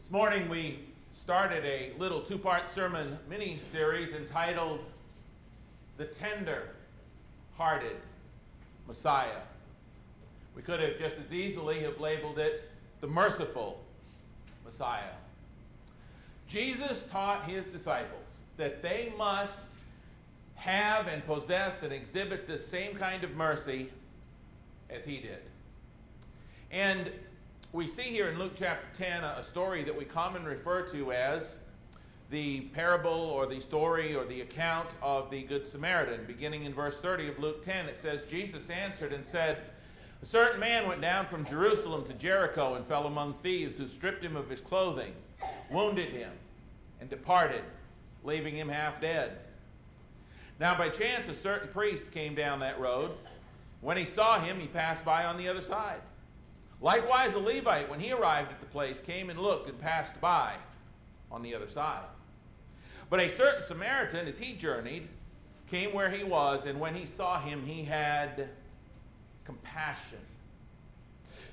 This morning we started a little two part sermon mini series entitled The Tender Hearted Messiah. We could have just as easily have labeled it the merciful Messiah. Jesus taught his disciples that they must have and possess and exhibit the same kind of mercy as he did. And we see here in Luke chapter 10 a, story that we commonly refer to as the parable or the story or the account of the Good Samaritan. Beginning in verse 30 of Luke 10, it says, Jesus answered and said, A certain man went down from Jerusalem to Jericho and fell among thieves who stripped him of his clothing, wounded him, and departed, leaving him half dead. Now, by chance, a certain priest came down that road. When he saw him, he passed by on the other side. Likewise, a Levite, when he arrived at the place, came and looked and passed by on the other side. But a certain Samaritan, as he journeyed, came where he was, and when he saw him, he had compassion.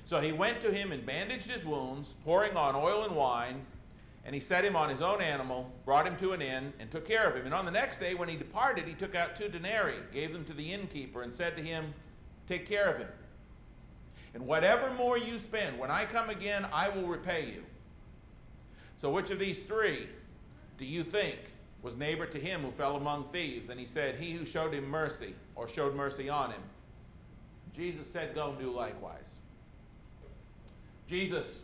So he went to him and bandaged his wounds, pouring on oil and wine, and he set him on his own animal, brought him to an inn, and took care of him. And on the next day, when he departed, he took out two denarii, gave them to the innkeeper, and said to him, Take care of him. And whatever more you spend, when I come again, I will repay you. So, which of these three do you think was neighbor to him who fell among thieves? And he said, He who showed him mercy, or showed mercy on him. Jesus said, Go and do likewise. Jesus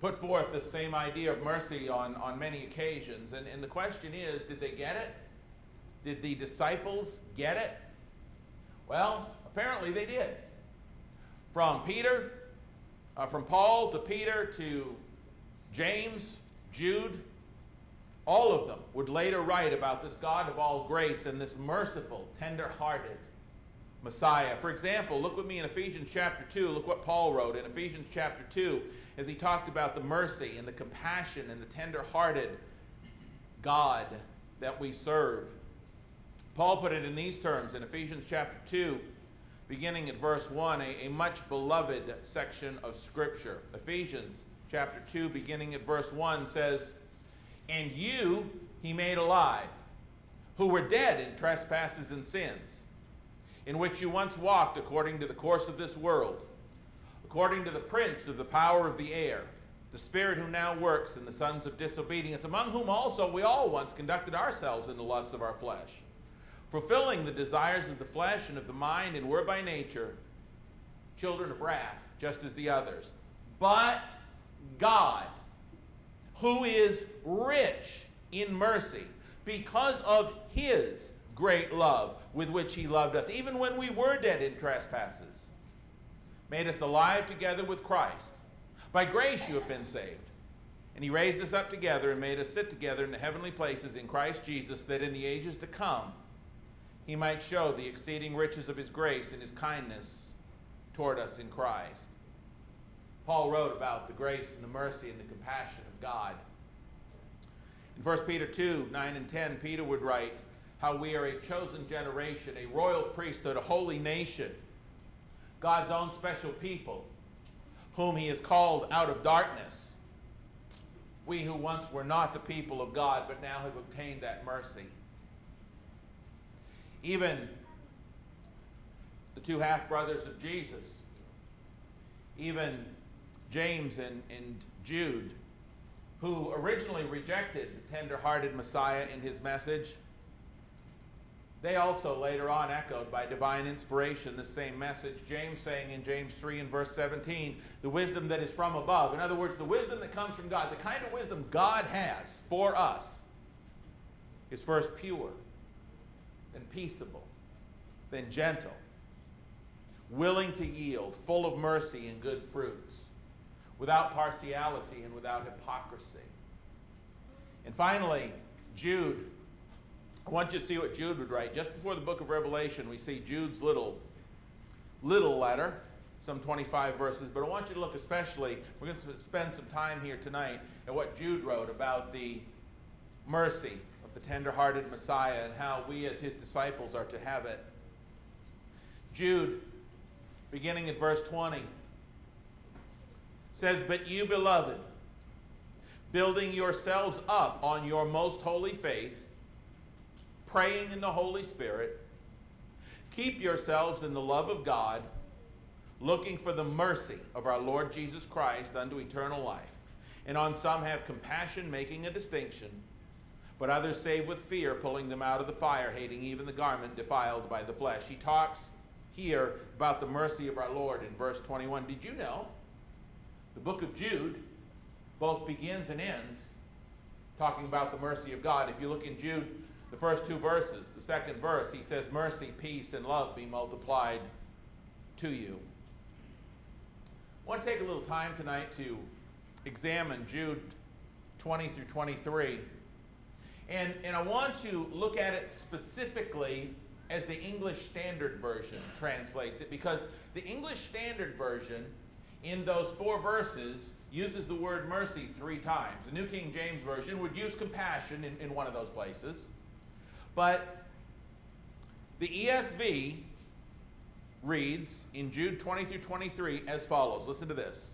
put forth the same idea of mercy on, on many occasions. And, and the question is did they get it? Did the disciples get it? Well, Apparently they did. From Peter, uh, from Paul to Peter to James, Jude, all of them would later write about this God of all grace and this merciful, tender hearted Messiah. For example, look with me in Ephesians chapter 2. Look what Paul wrote in Ephesians chapter 2 as he talked about the mercy and the compassion and the tender hearted God that we serve. Paul put it in these terms in Ephesians chapter 2 beginning at verse 1, a, a much beloved section of Scripture. Ephesians chapter 2, beginning at verse 1, says, And you he made alive, who were dead in trespasses and sins, in which you once walked according to the course of this world, according to the prince of the power of the air, the spirit who now works in the sons of disobedience, among whom also we all once conducted ourselves in the lusts of our flesh fulfilling the desires of the flesh and of the mind, and were by nature children of wrath, just as the others. But God, who is rich in mercy, because of his great love with which he loved us, even when we were dead in trespasses, made us alive together with Christ. By grace you have been saved. And he raised us up together and made us sit together in the heavenly places in Christ Jesus, that in the ages to come, he might show the exceeding riches of his grace and his kindness toward us in Christ. Paul wrote about the grace and the mercy and the compassion of God. In 1 Peter 2 9 and 10, Peter would write how we are a chosen generation, a royal priesthood, a holy nation, God's own special people, whom he has called out of darkness. We who once were not the people of God, but now have obtained that mercy. Even the two half brothers of Jesus, even James and, and Jude, who originally rejected the tender hearted Messiah in his message, they also later on echoed by divine inspiration the same message. James saying in James 3 and verse 17, the wisdom that is from above. In other words, the wisdom that comes from God, the kind of wisdom God has for us, is first pure then peaceable, then gentle, willing to yield, full of mercy and good fruits, without partiality and without hypocrisy. And finally, Jude. I want you to see what Jude would write. Just before the book of Revelation, we see Jude's little, little letter, some 25 verses, but I want you to look especially, we're going to spend some time here tonight at what Jude wrote about the mercy the tender-hearted Messiah and how we as his disciples are to have it. Jude, beginning at verse 20, says, But you, beloved, building yourselves up on your most holy faith, praying in the Holy Spirit, keep yourselves in the love of God, looking for the mercy of our Lord Jesus Christ unto eternal life. And on some have compassion, making a distinction, but others save with fear, pulling them out of the fire, hating even the garment defiled by the flesh. He talks here about the mercy of our Lord in verse 21. Did you know? The book of Jude both begins and ends talking about the mercy of God. If you look in Jude, the first two verses, the second verse, he says, Mercy, peace, and love be multiplied to you. I want to take a little time tonight to examine Jude 20 through 23. And, and I want to look at it specifically as the English Standard Version translates it, because the English Standard Version, in those four verses, uses the word mercy three times. The New King James Version would use compassion in, in one of those places. But the ESV reads in Jude 20 through 23 as follows. Listen to this.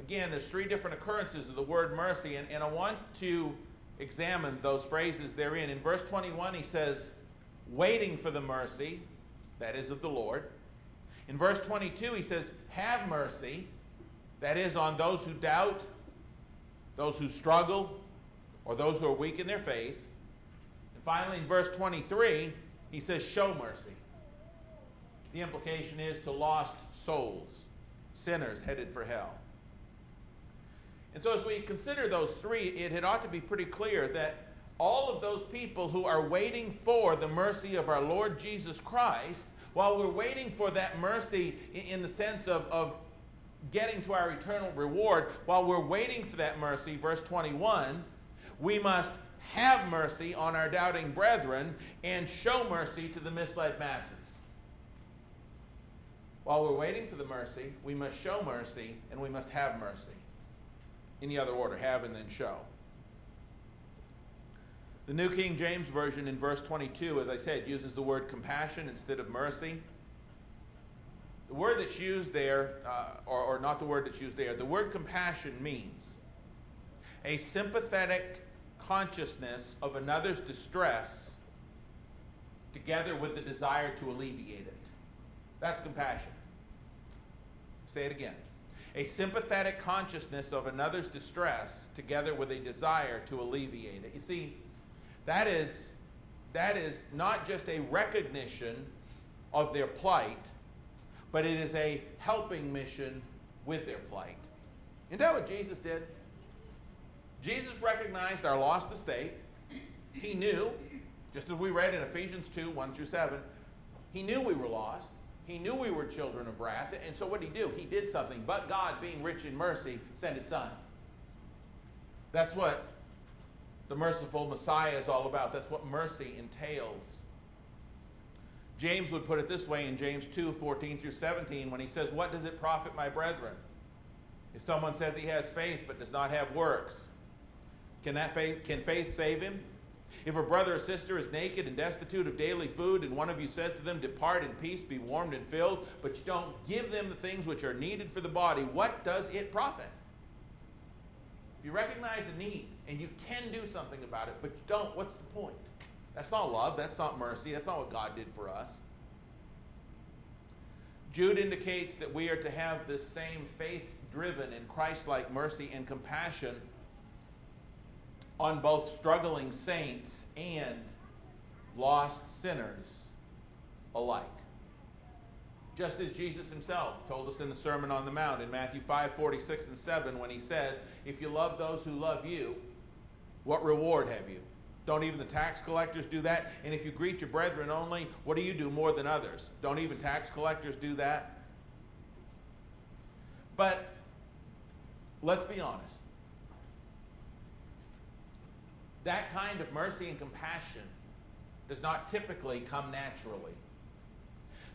again, there's three different occurrences of the word mercy, and, and I want to examine those phrases therein. In verse 21, he says, waiting for the mercy, that is of the Lord. In verse 22, he says, have mercy, that is on those who doubt, those who struggle, or those who are weak in their faith. And finally, in verse 23, he says, show mercy. The implication is to lost souls, sinners headed for hell. And so, as we consider those three, it, ought to be pretty clear that all of those people who are waiting for the mercy of our Lord Jesus Christ, while we're waiting for that mercy in, in the sense of, of getting to our eternal reward, while we're waiting for that mercy, verse 21, we must have mercy on our doubting brethren and show mercy to the misled masses. While we're waiting for the mercy, we must show mercy and we must have mercy. The other order, have and then show. The New King James Version in verse 22, as I said, uses the word compassion instead of mercy. The word that's used there, uh, or, or not the word that's used there, the word compassion means a sympathetic consciousness of another's distress together with the desire to alleviate it. That's compassion. Say it again. A sympathetic consciousness of another's distress together with a desire to alleviate it. You see, that is, that is not just a recognition of their plight, but it is a helping mission with their plight. Isn't that what Jesus did? Jesus recognized our lost estate. He knew, just as we read in Ephesians 2 1 through 7, he knew we were lost. He knew we were children of wrath. And so what did he do? He did something. But God, being rich in mercy, sent his son. That's what the merciful Messiah is all about. That's what mercy entails. James would put it this way in James 2 14 through 17 when he says, What does it profit my brethren? If someone says he has faith but does not have works, can that faith can faith save him? If a brother or sister is naked and destitute of daily food, and one of you says to them, Depart in peace, be warmed and filled, but you don't give them the things which are needed for the body, what does it profit? If you recognize a need and you can do something about it, but you don't, what's the point? That's not love. That's not mercy. That's not what God did for us. Jude indicates that we are to have this same faith driven and Christ like mercy and compassion on both struggling saints and lost sinners alike. Just as Jesus himself told us in the Sermon on the Mount in Matthew 5 46 and 7, when he said, If you love those who love you, what reward have you? Don't even the tax collectors do that? And if you greet your brethren only, what do you do more than others? Don't even tax collectors do that? But let's be honest. That kind of mercy and compassion does not typically come naturally.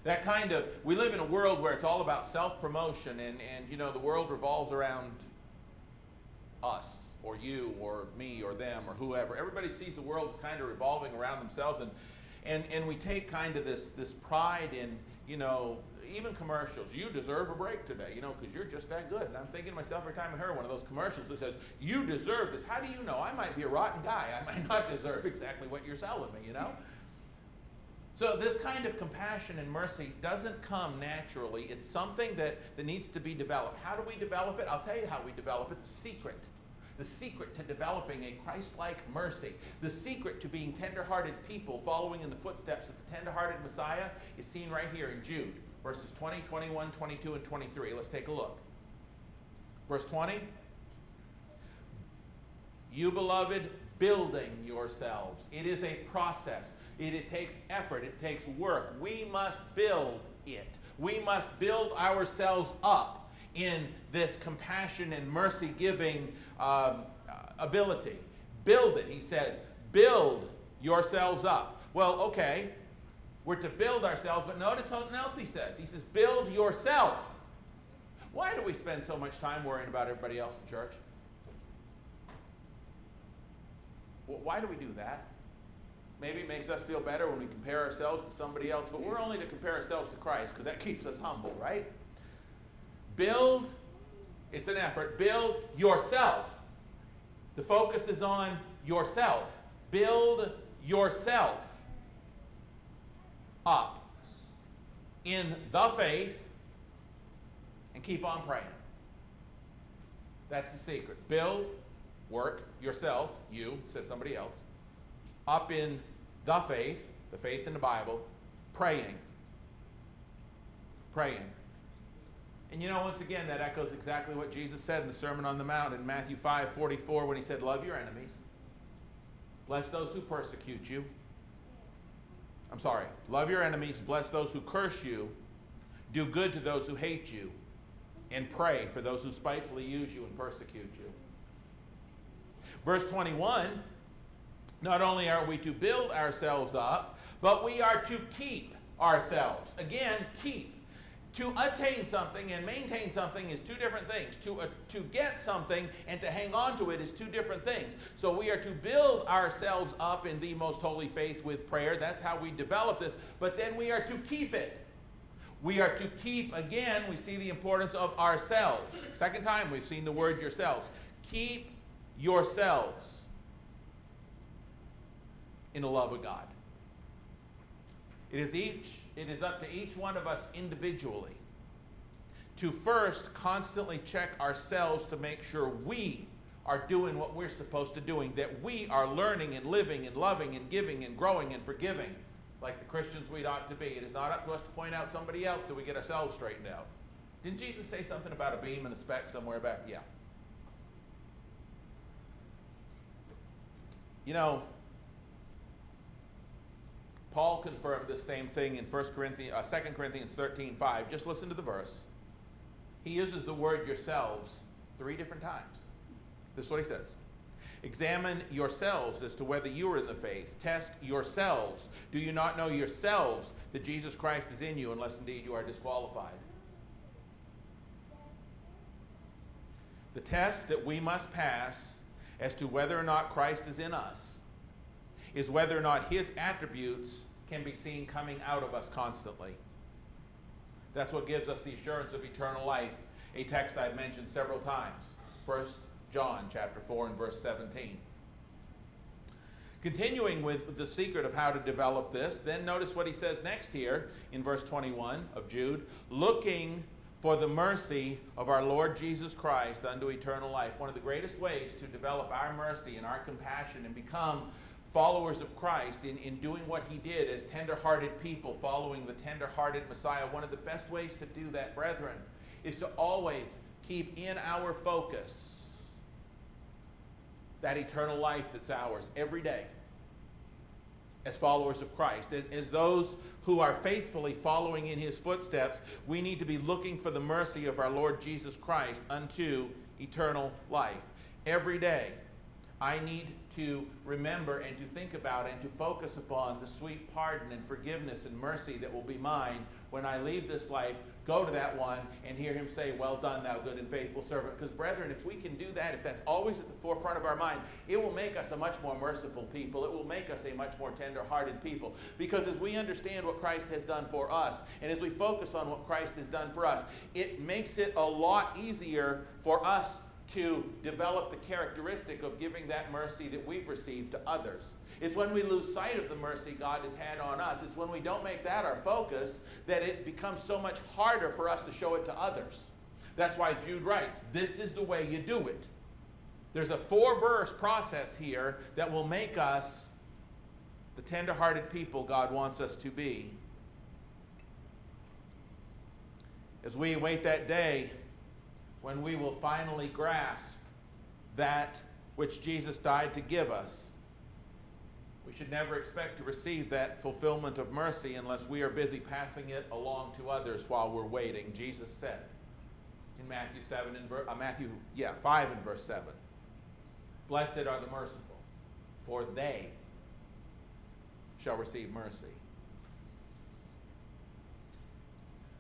That kind of, we live in a world where it's all about self promotion, and, and you know, the world revolves around us, or you, or me, or them, or whoever. Everybody sees the world as kind of revolving around themselves, and, and, and we take kind of this, this pride in, you know, even commercials. You deserve a break today, you know, because you're just that good. And I'm thinking to myself every time I hear one of those commercials that says, You deserve this. How do you know? I might be a rotten guy. I might not deserve exactly what you're selling me, you know? So, this kind of compassion and mercy doesn't come naturally. It's something that, that needs to be developed. How do we develop it? I'll tell you how we develop it the secret. The secret to developing a Christ like mercy, the secret to being tender hearted people following in the footsteps of the tender hearted Messiah is seen right here in Jude verses 20, 21, 22, and 23. Let's take a look. Verse 20. You, beloved, building yourselves. It is a process. It, it takes effort. It takes work. We must build it. We must build ourselves up in this compassion and mercy giving um, ability. Build it, he says. Build yourselves up. Well, okay, we're to build ourselves, but notice something else he says. He says, build yourself. Why do we spend so much time worrying about everybody else in church? Why do we do that? Maybe it makes us feel better when we compare ourselves to somebody else, but we're only to compare ourselves to Christ because that keeps us humble, right? Build, it's an effort, build yourself. The focus is on yourself. Build yourself up in the faith and keep on praying. That's the secret. Build, work yourself, you, says somebody else, up in the faith, the faith in the Bible, praying. Praying. And you know, once again, that echoes exactly what Jesus said in the Sermon on the Mount in Matthew 5 44 when he said, Love your enemies, bless those who persecute you I'm sorry. Love your enemies, bless those who curse you, do good to those who hate you, and pray for those who spitefully use you and persecute you. Verse 21 not only are we to build ourselves up, but we are to keep ourselves. Again, keep to attain something and maintain something is two different things. To, uh, to get something and to hang on to it is two different things. So we are to build ourselves up in the most holy faith with prayer. That's how we develop this. But then we are to keep it. We are to keep, again, we see the importance of ourselves. Second time we've seen the word yourselves. Keep yourselves in the love of God. It is each it is up to each one of us individually to first constantly check ourselves to make sure we are doing what we're supposed to doing, that we are learning and living and loving and giving and growing and forgiving like the Christians we ought to be. It is not up to us to point out somebody else till we get ourselves straightened out. Didn't Jesus say something about a beam and a speck somewhere back? Yeah. You know, Paul confirmed the same thing in 1 Corinthians, uh, 2 Corinthians 13 5. Just listen to the verse. He uses the word yourselves three different times. This is what he says. Examine yourselves as to whether you are in the faith. Test yourselves. Do you not know yourselves that Jesus Christ is in you, unless indeed you are disqualified? The test that we must pass as to whether or not Christ is in us is whether or not his attributes can be seen coming out of us constantly. That's what gives us the assurance of eternal life, a text I've mentioned several times. First John chapter 4 and verse 17. Continuing with the secret of how to develop this, then notice what he says next here in verse 21 of Jude looking for the mercy of our Lord Jesus Christ unto eternal life. One of the greatest ways to develop our mercy and our compassion and become followers of Christ in, in doing what he did as tender-hearted people following the tender-hearted Messiah, one of the best ways to do that, brethren, is to always keep in our focus that eternal life that's ours every day as followers of Christ. As, as those who are faithfully following in his footsteps, we need to be looking for the mercy of our Lord Jesus Christ unto eternal life. Every day, I need to remember and to think about and to focus upon the sweet pardon and forgiveness and mercy that will be mine when I leave this life, go to that one and hear him say, Well done, thou good and faithful servant. Because, brethren, if we can do that, if that's always at the forefront of our mind, it will make us a much more merciful people. It will make us a much more tender hearted people. Because as we understand what Christ has done for us, and as we focus on what Christ has done for us, it makes it a lot easier for us to develop the characteristic of giving that mercy that we've received to others. It's when we lose sight of the mercy God has had on us, it's when we don't make that our focus that it becomes so much harder for us to show it to others. That's why Jude writes, This is the way you do it. There's a four verse process here that will make us the tender hearted people God wants us to be. As we await that day, when we will finally grasp that which Jesus died to give us. We should never expect to receive that fulfillment of mercy unless we are busy passing it along to others while we're waiting. Jesus said in Matthew 7 and ver- uh, Matthew yeah, 5 and verse 7. Blessed are the merciful, for they shall receive mercy.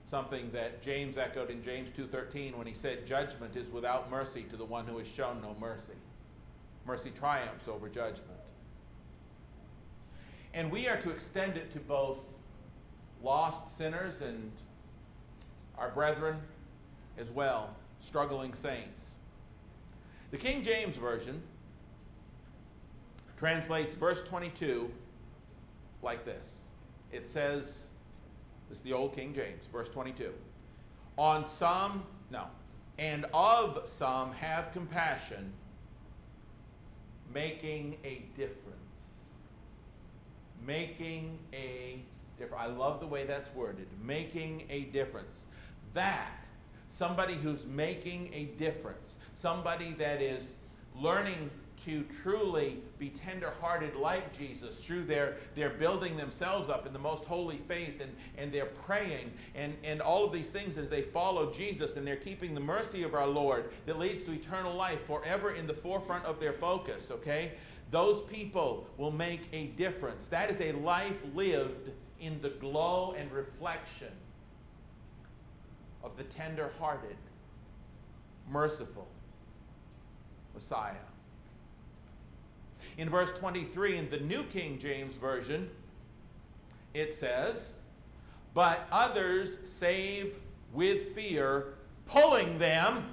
Something that James echoed in James 2:13 when he said judgment is without mercy to the one who has shown no mercy. Mercy triumphs over judgment. And we are to extend it to both lost sinners and our brethren as well, struggling saints. The King James Version translates verse 22 like this. It says, this is the old King James, verse 22. On some, no, and of some have compassion, making a difference. Making a difference. I love the way that's worded. Making a difference. That, somebody who's making a difference, somebody that is learning to truly be tenderhearted like Jesus through their, their building themselves up in the most holy faith and, and they're praying and, and all of these things as they follow Jesus and they're keeping the mercy of our Lord that leads to eternal life forever in the forefront of their focus, okay? Those people will make a difference. That is a life lived in the glow and reflection of the tender hearted, merciful Messiah. In verse 23 in the New King James Version, it says, But others save with fear, pulling them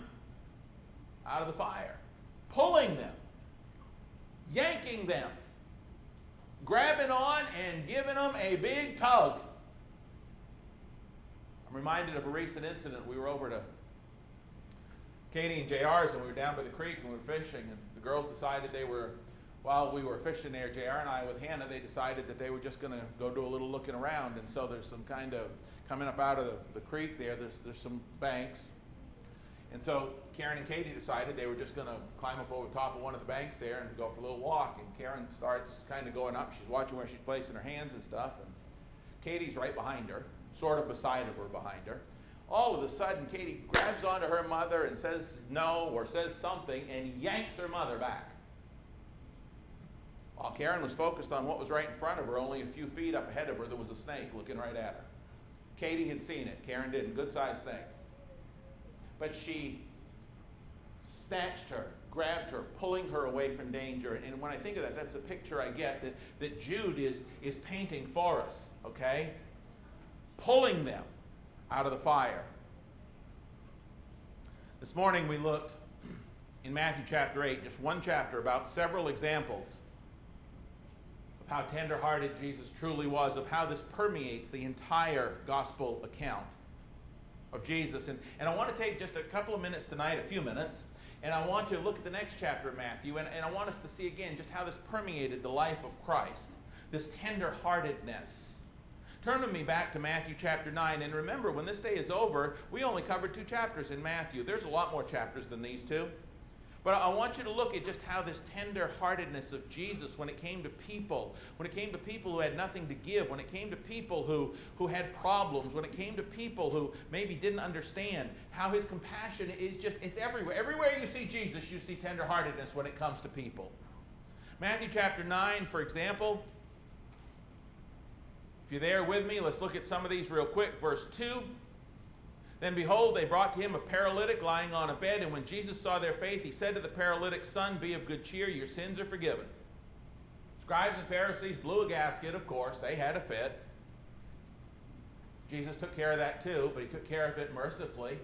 out of the fire. Pulling them, yanking them, grabbing on and giving them a big tug. I'm reminded of a recent incident. We were over to Katie and JR's and we were down by the creek and we were fishing, and the girls decided they were while we were fishing there, JR and I with Hannah, they decided that they were just going to go do a little looking around. And so there's some kind of, coming up out of the, the creek there, there's, there's some banks. And so Karen and Katie decided they were just going to climb up over the top of one of the banks there and go for a little walk. And Karen starts kind of going up. She's watching where she's placing her hands and stuff. And Katie's right behind her, sort of beside of her behind her. All of a sudden, Katie grabs onto her mother and says no or says something and yanks her mother back. While Karen was focused on what was right in front of her, only a few feet up ahead of her, there was a snake looking right at her. Katie had seen it. Karen didn't. Good sized snake. But she snatched her, grabbed her, pulling her away from danger. And when I think of that, that's a picture I get that, that Jude is, is painting for us, okay? Pulling them out of the fire. This morning we looked in Matthew chapter 8, just one chapter, about several examples how tenderhearted Jesus truly was, of how this permeates the entire gospel account of Jesus. And, and I want to take just a couple of minutes tonight, a few minutes, and I want to look at the next chapter of Matthew, and, and I want us to see again just how this permeated the life of Christ, this tenderheartedness. Turn with me back to Matthew chapter 9, and remember, when this day is over, we only covered two chapters in Matthew. There's a lot more chapters than these two. But I want you to look at just how this tender heartedness of Jesus, when it came to people, when it came to people who had nothing to give, when it came to people who, who had problems, when it came to people who maybe didn't understand, how his compassion is just, it's everywhere. Everywhere you see Jesus, you see tender heartedness when it comes to people. Matthew chapter 9, for example. If you're there with me, let's look at some of these real quick. Verse 2. Then behold, they brought to him a paralytic lying on a bed, and when Jesus saw their faith, he said to the paralytic, Son, be of good cheer, your sins are forgiven. Scribes and Pharisees blew a gasket, of course, they had a fit. Jesus took care of that too, but he took care of it mercifully.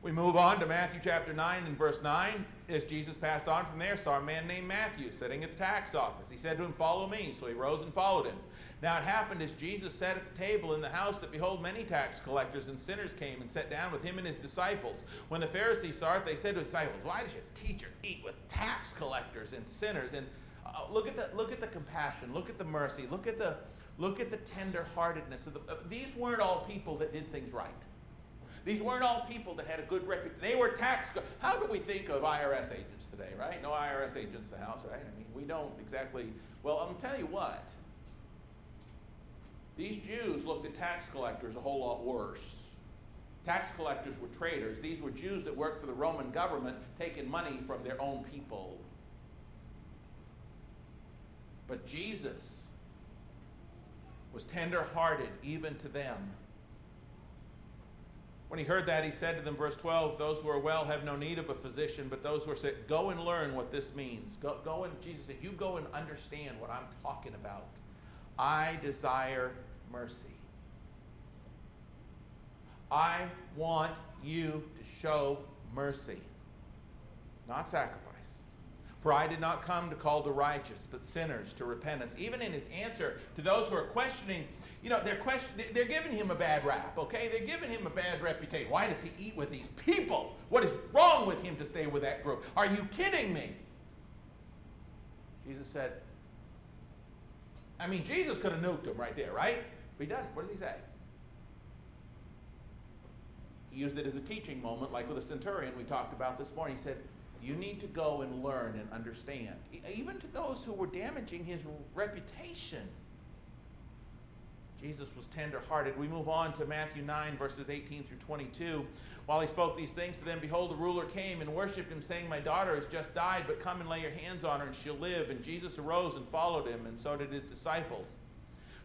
We move on to Matthew chapter 9 and verse 9. As Jesus passed on from there, saw a man named Matthew sitting at the tax office. He said to him, Follow me. So he rose and followed him. Now it happened as Jesus sat at the table in the house that behold, many tax collectors and sinners came and sat down with him and his disciples. When the Pharisees saw it, they said to his disciples, Why does your teacher eat with tax collectors and sinners? And uh, look at the look at the compassion, look at the mercy, look at the look at the tender-heartedness of the, uh, these weren't all people that did things right. These weren't all people that had a good reputation. They were tax. How do we think of IRS agents today, right? No IRS agents in the house, right? I mean, we don't exactly. Well, I'm tell you what. These Jews looked at tax collectors a whole lot worse. Tax collectors were traitors. These were Jews that worked for the Roman government, taking money from their own people. But Jesus was tender hearted even to them. When he heard that, he said to them, verse 12, Those who are well have no need of a physician, but those who are sick, go and learn what this means. Go, go and, Jesus said, You go and understand what I'm talking about. I desire mercy. I want you to show mercy, not sacrifice. For I did not come to call the righteous, but sinners to repentance. Even in his answer to those who are questioning, you know, they're, question, they're giving him a bad rap, okay? They're giving him a bad reputation. Why does he eat with these people? What is wrong with him to stay with that group? Are you kidding me? Jesus said, I mean, Jesus could have nuked him right there, right? But he doesn't. What does he say? He used it as a teaching moment, like with a centurion we talked about this morning. He said, You need to go and learn and understand. Even to those who were damaging his reputation. Jesus was tender-hearted. We move on to Matthew 9, verses 18 through 22. While he spoke these things to them, behold, the ruler came and worshipped him, saying, My daughter has just died, but come and lay your hands on her, and she'll live. And Jesus arose and followed him, and so did his disciples.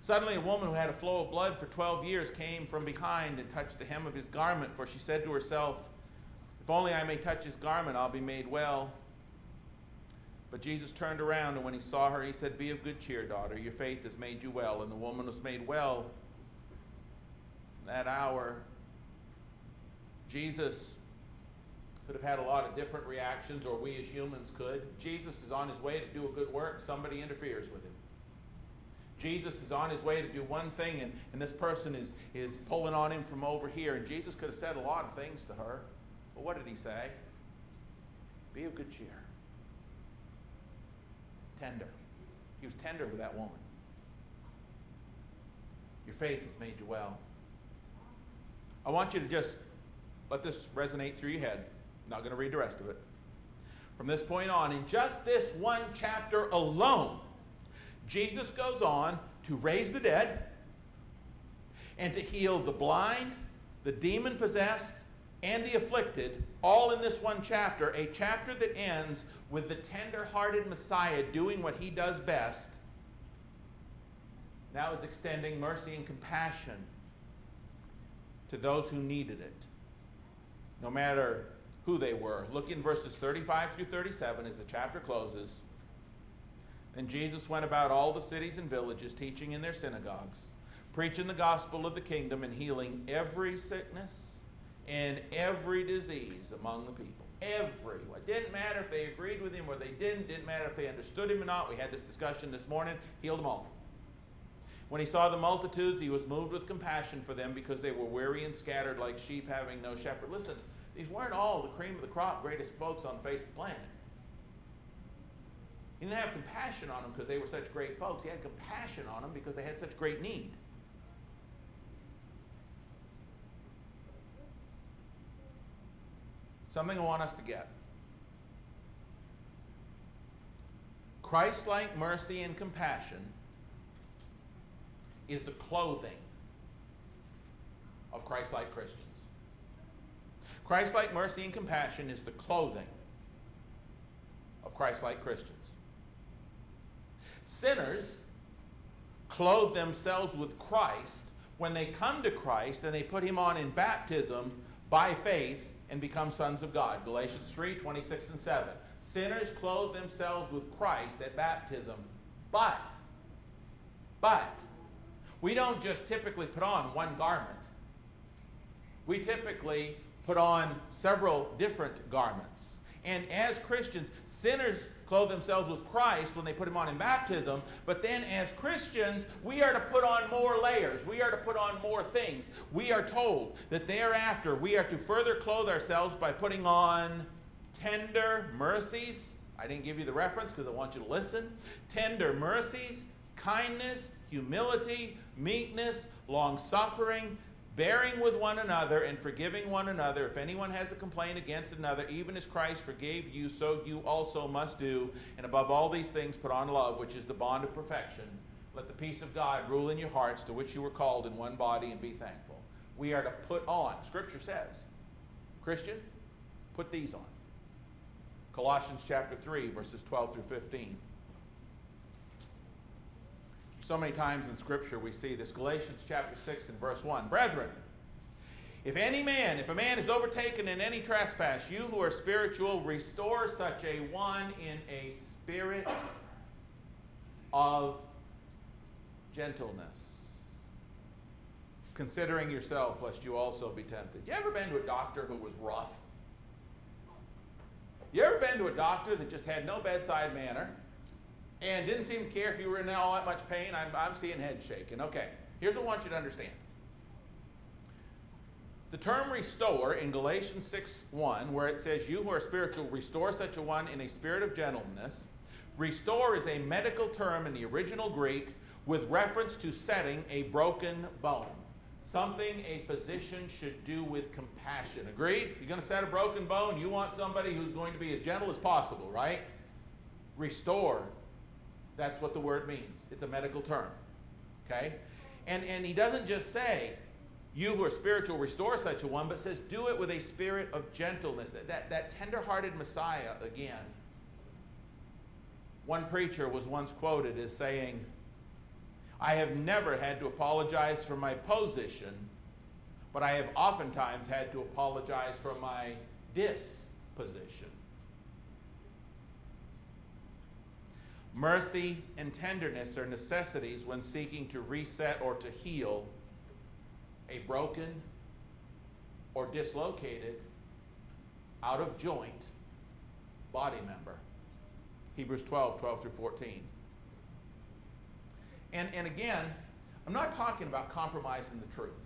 Suddenly, a woman who had a flow of blood for 12 years came from behind and touched the hem of his garment, for she said to herself, If only I may touch his garment, I'll be made well. But Jesus turned around, and when he saw her, he said, Be of good cheer, daughter. Your faith has made you well. And the woman was made well that hour. Jesus could have had a lot of different reactions, or we as humans could. Jesus is on his way to do a good work, somebody interferes with him. Jesus is on his way to do one thing, and, and this person is, is pulling on him from over here. And Jesus could have said a lot of things to her. But what did he say? Be of good cheer. Tender. He was tender with that woman. Your faith has made you well. I want you to just let this resonate through your head. I'm not going to read the rest of it. From this point on, in just this one chapter alone, Jesus goes on to raise the dead and to heal the blind, the demon possessed, and the afflicted, all in this one chapter, a chapter that ends with the tender hearted Messiah doing what he does best. Now is extending mercy and compassion to those who needed it, no matter who they were. Look in verses 35 through 37 as the chapter closes. And Jesus went about all the cities and villages, teaching in their synagogues, preaching the gospel of the kingdom, and healing every sickness and every disease among the people. Everyone. It didn't matter if they agreed with him or they didn't. Didn't matter if they understood him or not. We had this discussion this morning. Healed them all. When he saw the multitudes, he was moved with compassion for them because they were weary and scattered like sheep having no shepherd. Listen, these weren't all the cream of the crop, greatest folks on the face of the planet. He didn't have compassion on them because they were such great folks. He had compassion on them because they had such great need. Something I want us to get. Christ like mercy and compassion is the clothing of Christ like Christians. Christ like mercy and compassion is the clothing of Christ like Christians. Sinners clothe themselves with Christ when they come to Christ and they put him on in baptism by faith and become sons of God. Galatians 3 26 and 7. Sinners clothe themselves with Christ at baptism, but, but, we don't just typically put on one garment. We typically put on several different garments. And as Christians, sinners clothe themselves with Christ when they put him on in baptism, but then as Christians, we are to put on more layers. We are to put on more things. We are told that thereafter we are to further clothe ourselves by putting on tender mercies. I didn't give you the reference because I want you to listen. Tender mercies, kindness, humility, meekness, long suffering, bearing with one another and forgiving one another. If anyone has a complaint against another, even as Christ forgave you, so you also must do. And above all these things, put on love, which is the bond of perfection. Let the peace of God rule in your hearts, to which you were called in one body, and be thankful. We are to put on, Scripture says, Christian, put these on. Colossians chapter 3, verses 12 through 15. So many times in Scripture we see this. Galatians chapter 6 and verse 1. Brethren, if any man, if a man is overtaken in any trespass, you who are spiritual, restore such a one in a spirit of gentleness, considering yourself, lest you also be tempted. You ever been to a doctor who was rough? You ever been to a doctor that just had no bedside manner? And didn't seem to care if you were in all that much pain. I'm, I'm seeing head shaking. Okay, here's what I want you to understand. The term restore in Galatians 6 1, where it says, You who are spiritual, restore such a one in a spirit of gentleness. Restore is a medical term in the original Greek with reference to setting a broken bone. Something a physician should do with compassion. Agreed? You're going to set a broken bone, you want somebody who's going to be as gentle as possible, right? Restore that's what the word means. It's a medical term. Okay? And, and he doesn't just say, you who are spiritual, restore such a one, but says, do it with a spirit of gentleness. That, that tender-hearted Messiah, again. One preacher was once quoted as saying, I have never had to apologize for my position, but I have oftentimes had to apologize for my disposition. Mercy and tenderness are necessities when seeking to reset or to heal a broken or dislocated, out of joint body member. Hebrews 12, 12 through 14. And, and again, I'm not talking about compromising the truth.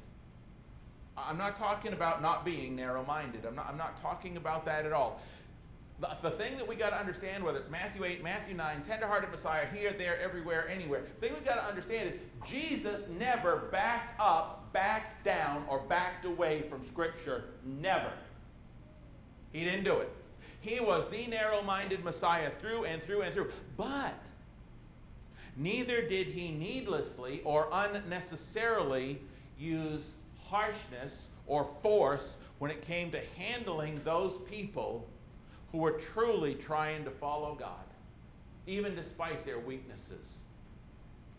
I'm not talking about not being narrow minded. I'm not, I'm not talking about that at all. The, the thing that we got to understand, whether it's Matthew 8, Matthew 9, tenderhearted Messiah, here, there, everywhere, anywhere, the thing we got to understand is Jesus never backed up, backed down, or backed away from Scripture. Never. He didn't do it. He was the narrow minded Messiah through and through and through. But neither did he needlessly or unnecessarily use harshness or force when it came to handling those people who are truly trying to follow God, even despite their weaknesses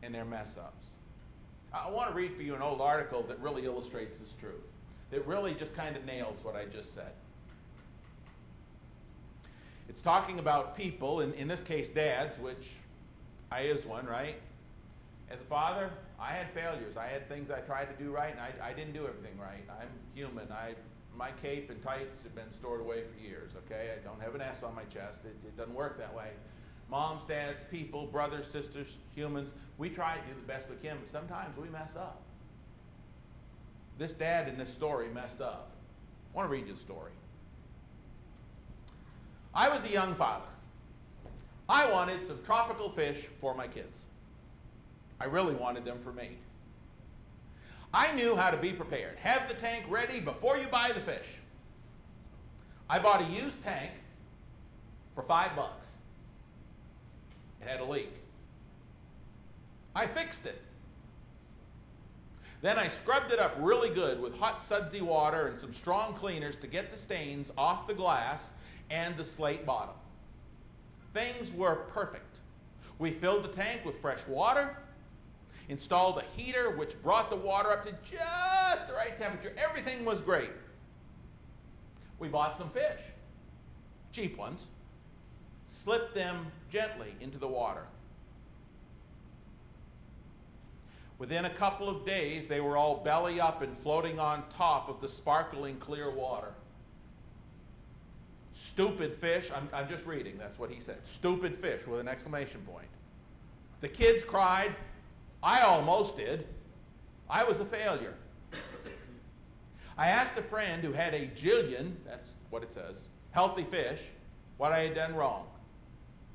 and their mess ups. I want to read for you an old article that really illustrates this truth, that really just kind of nails what I just said. It's talking about people, in, in this case, dads, which I is one, right? As a father, I had failures. I had things I tried to do right, and I, I didn't do everything right. I'm human. I my cape and tights have been stored away for years, okay? I don't have an S on my chest. It, it doesn't work that way. Moms, dads, people, brothers, sisters, humans, we try to do the best we can, but sometimes we mess up. This dad in this story messed up. I want to read you the story. I was a young father. I wanted some tropical fish for my kids. I really wanted them for me. I knew how to be prepared. Have the tank ready before you buy the fish. I bought a used tank for five bucks. It had a leak. I fixed it. Then I scrubbed it up really good with hot sudsy water and some strong cleaners to get the stains off the glass and the slate bottom. Things were perfect. We filled the tank with fresh water, installed a heater which brought the water up to just the right temperature. Everything was great. We bought some fish, cheap ones, slipped them gently into the water. Within a couple of days, they were all belly up and floating on top of the sparkling clear water. Stupid fish, I'm, I'm just reading, that's what he said. Stupid fish with an exclamation point. The kids cried. I almost did. I was a failure. I asked a friend who had a jillion, that's what it says, healthy fish, what I had done wrong.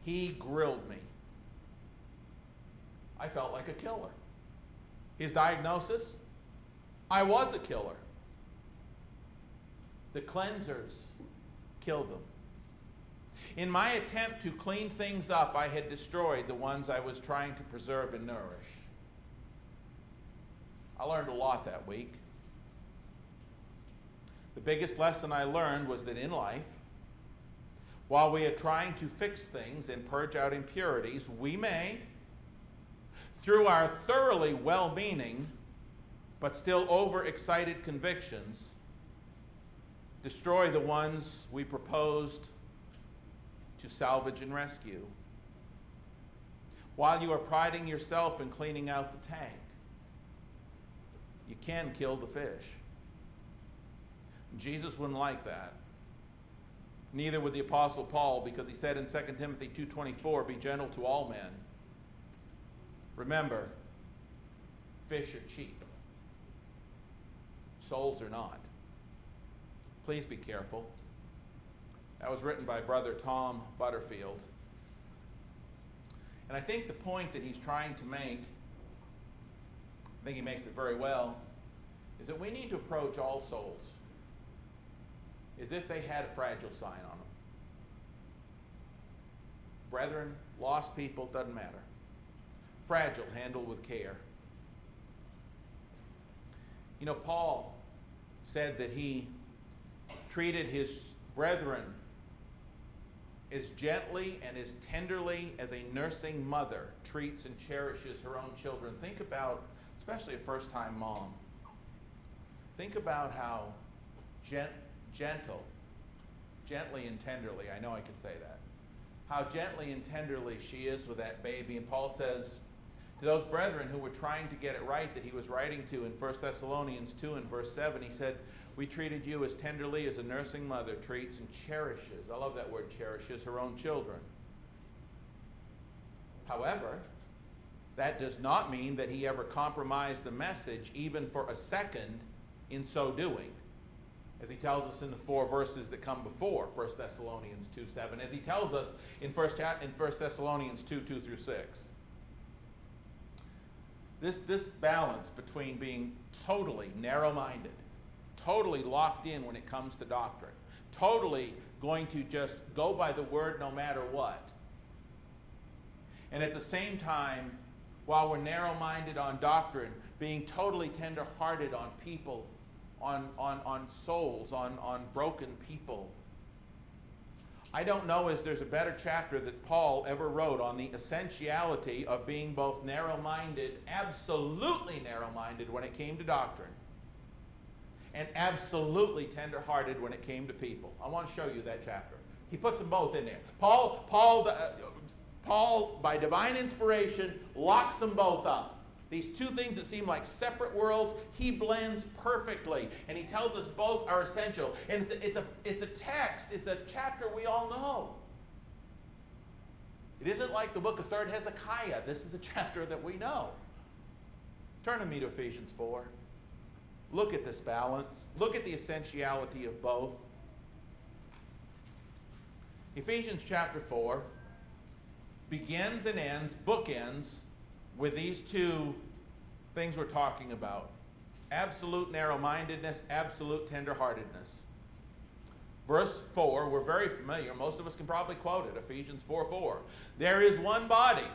He grilled me. I felt like a killer. His diagnosis? I was a killer. The cleansers killed them. In my attempt to clean things up, I had destroyed the ones I was trying to preserve and nourish. I learned a lot that week. The biggest lesson I learned was that in life, while we are trying to fix things and purge out impurities, we may, through our thoroughly well meaning but still overexcited convictions, destroy the ones we proposed to salvage and rescue. While you are priding yourself in cleaning out the tank, you can kill the fish. Jesus wouldn't like that. Neither would the apostle Paul because he said in 2 Timothy 2:24, "Be gentle to all men." Remember, fish are cheap. Souls are not. Please be careful. That was written by Brother Tom Butterfield. And I think the point that he's trying to make, I think he makes it very well, is that we need to approach all souls as if they had a fragile sign on them. Brethren, lost people, doesn't matter. Fragile, handled with care. You know, Paul said that he treated his brethren as gently and as tenderly as a nursing mother treats and cherishes her own children. Think about, especially a first time mom, think about how gent- gentle, gently and tenderly, I know I can say that, how gently and tenderly she is with that baby. And Paul says to those brethren who were trying to get it right that he was writing to in 1 Thessalonians 2 and verse 7, he said, We treated you as tenderly as a nursing mother treats and cherishes. I love that word cherishes her own children. However, that does not mean that he ever compromised the message, even for a second, in so doing as he tells us in the four verses that come before 1 Thessalonians 2 7, as he tells us in 1, in 1 Thessalonians 2 2 through 6. This, this balance between being totally narrow minded, totally locked in when it comes to doctrine, totally going to just go by the word no matter what, and at the same time, while we're narrow minded on doctrine, being totally tender hearted on people on, on, on souls, on, on broken people. I don't know if there's a better chapter that Paul ever wrote on the essentiality of being both narrow minded, absolutely narrow minded when it came to doctrine, and absolutely tender hearted when it came to people. I want to show you that chapter. He puts them both in there. Paul, Paul, uh, Paul, by divine inspiration, locks them both up. These two things that seem like separate worlds, he blends perfectly. And he tells us both are essential. And it's a, it's a, it's a text, it's a chapter we all know. It isn't like the book of 3rd Hezekiah. This is a chapter that we know. Turn to me to Ephesians 4. Look at this balance. Look at the essentiality of both. Ephesians chapter 4 begins and ends, bookends, with these two things we're talking about absolute narrow mindedness, absolute tenderheartedness. Verse 4, we're very familiar. Most of us can probably quote it Ephesians 4 4. There is one body,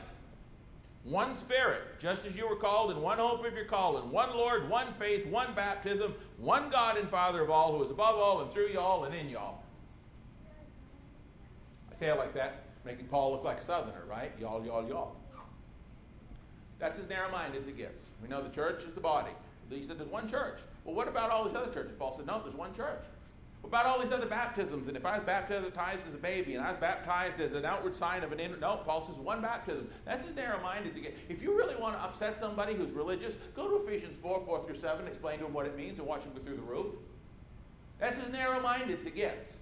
one spirit, just as you were called in one hope of your calling, one Lord, one faith, one baptism, one God and Father of all, who is above all and through y'all and in y'all. I say it like that, making Paul look like a southerner, right? Y'all, y'all, y'all. That's as narrow minded as it gets. We know the church is the body. He said there's one church. Well, what about all these other churches? Paul said, no, there's one church. What about all these other baptisms? And if I was baptized as a baby and I was baptized as an outward sign of an inner, no, Paul says one baptism. That's as narrow minded as you get. If you really want to upset somebody who's religious, go to Ephesians 4 4 through 7, explain to them what it means, and watch them go through the roof. That's as narrow minded as it gets.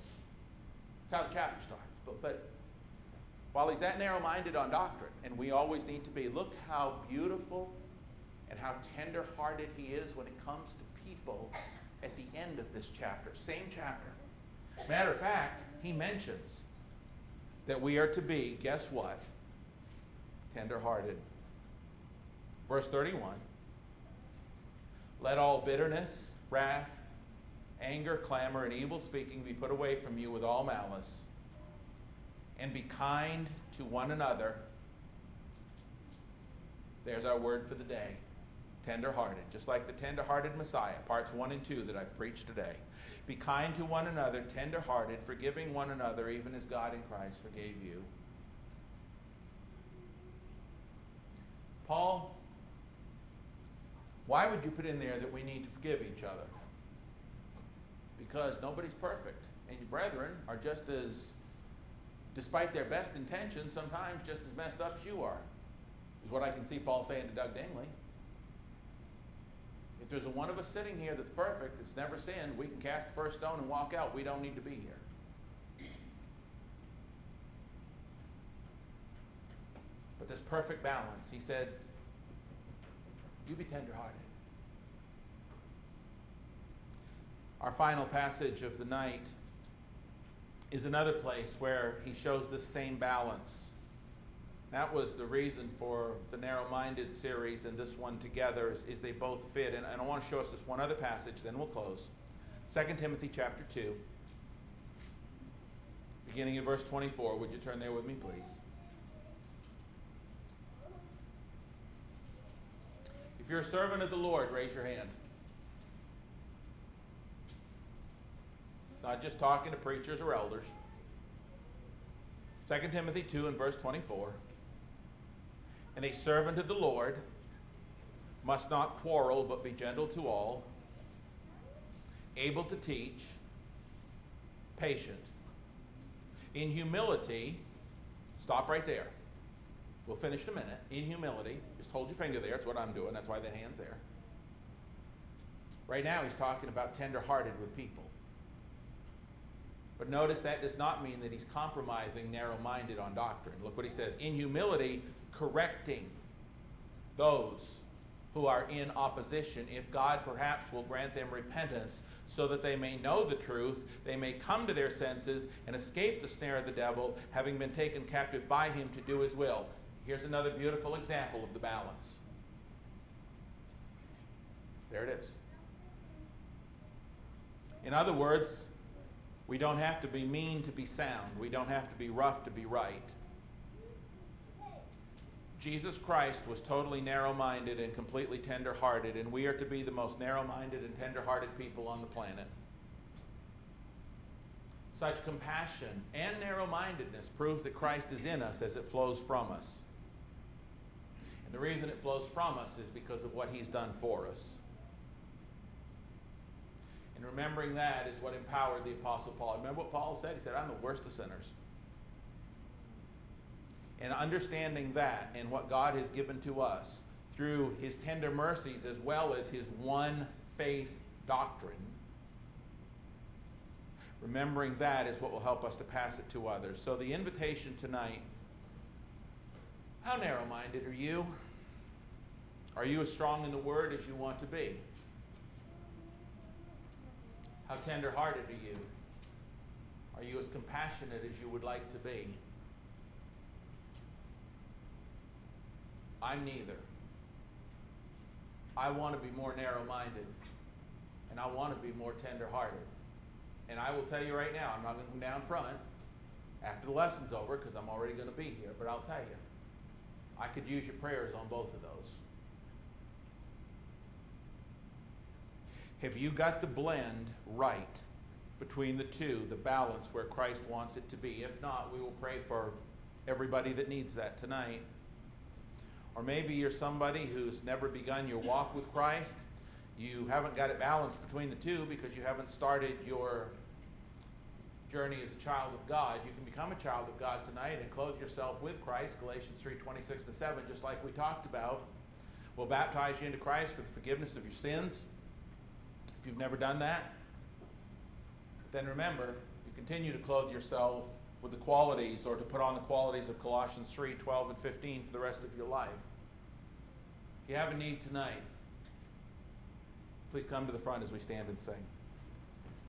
That's how the chapter starts. But, but while he's that narrow minded on doctrine, and we always need to be, look how beautiful and how tender hearted he is when it comes to people at the end of this chapter. Same chapter. Matter of fact, he mentions that we are to be, guess what? Tender hearted. Verse 31 Let all bitterness, wrath, anger, clamor, and evil speaking be put away from you with all malice, and be kind to one another. There's our word for the day tenderhearted, just like the tenderhearted Messiah, parts 1 and 2 that I've preached today. Be kind to one another, tenderhearted, forgiving one another, even as God in Christ forgave you. Paul, why would you put in there that we need to forgive each other? Because nobody's perfect, and your brethren are just as, despite their best intentions, sometimes just as messed up as you are, is what I can see Paul saying to Doug Dingley. If there's a one of us sitting here that's perfect, that's never sinned, we can cast the first stone and walk out. We don't need to be here. But this perfect balance, he said, you be tenderhearted. Our final passage of the night is another place where he shows the same balance. That was the reason for the narrow minded series and this one together, is, is they both fit. And, and I want to show us this one other passage, then we'll close. 2 Timothy chapter 2, beginning in verse 24. Would you turn there with me, please? If you're a servant of the Lord, raise your hand. Not just talking to preachers or elders. 2 Timothy 2 and verse 24. And a servant of the Lord must not quarrel, but be gentle to all, able to teach, patient. In humility, stop right there. We'll finish in a minute. In humility, just hold your finger there. That's what I'm doing. That's why the hand's there. Right now, he's talking about tender-hearted with people. But notice that does not mean that he's compromising narrow minded on doctrine. Look what he says. In humility, correcting those who are in opposition, if God perhaps will grant them repentance so that they may know the truth, they may come to their senses and escape the snare of the devil, having been taken captive by him to do his will. Here's another beautiful example of the balance. There it is. In other words, we don't have to be mean to be sound. We don't have to be rough to be right. Jesus Christ was totally narrow minded and completely tender hearted, and we are to be the most narrow minded and tender hearted people on the planet. Such compassion and narrow mindedness proves that Christ is in us as it flows from us. And the reason it flows from us is because of what he's done for us. And remembering that is what empowered the Apostle Paul. Remember what Paul said? He said, I'm the worst of sinners. And understanding that and what God has given to us through his tender mercies as well as his one faith doctrine, remembering that is what will help us to pass it to others. So the invitation tonight how narrow minded are you? Are you as strong in the word as you want to be? How tender hearted are you? Are you as compassionate as you would like to be? I'm neither. I want to be more narrow minded, and I want to be more tender hearted. And I will tell you right now, I'm not going to come down front after the lesson's over because I'm already going to be here, but I'll tell you, I could use your prayers on both of those. Have you got the blend right between the two, the balance where Christ wants it to be? If not, we will pray for everybody that needs that tonight. Or maybe you're somebody who's never begun your walk with Christ. You haven't got it balanced between the two because you haven't started your journey as a child of God. You can become a child of God tonight and clothe yourself with Christ, Galatians 3 26 and 7, just like we talked about. We'll baptize you into Christ for the forgiveness of your sins. If you've never done that, then remember, you continue to clothe yourself with the qualities or to put on the qualities of Colossians 3 12 and 15 for the rest of your life. If you have a need tonight, please come to the front as we stand and sing.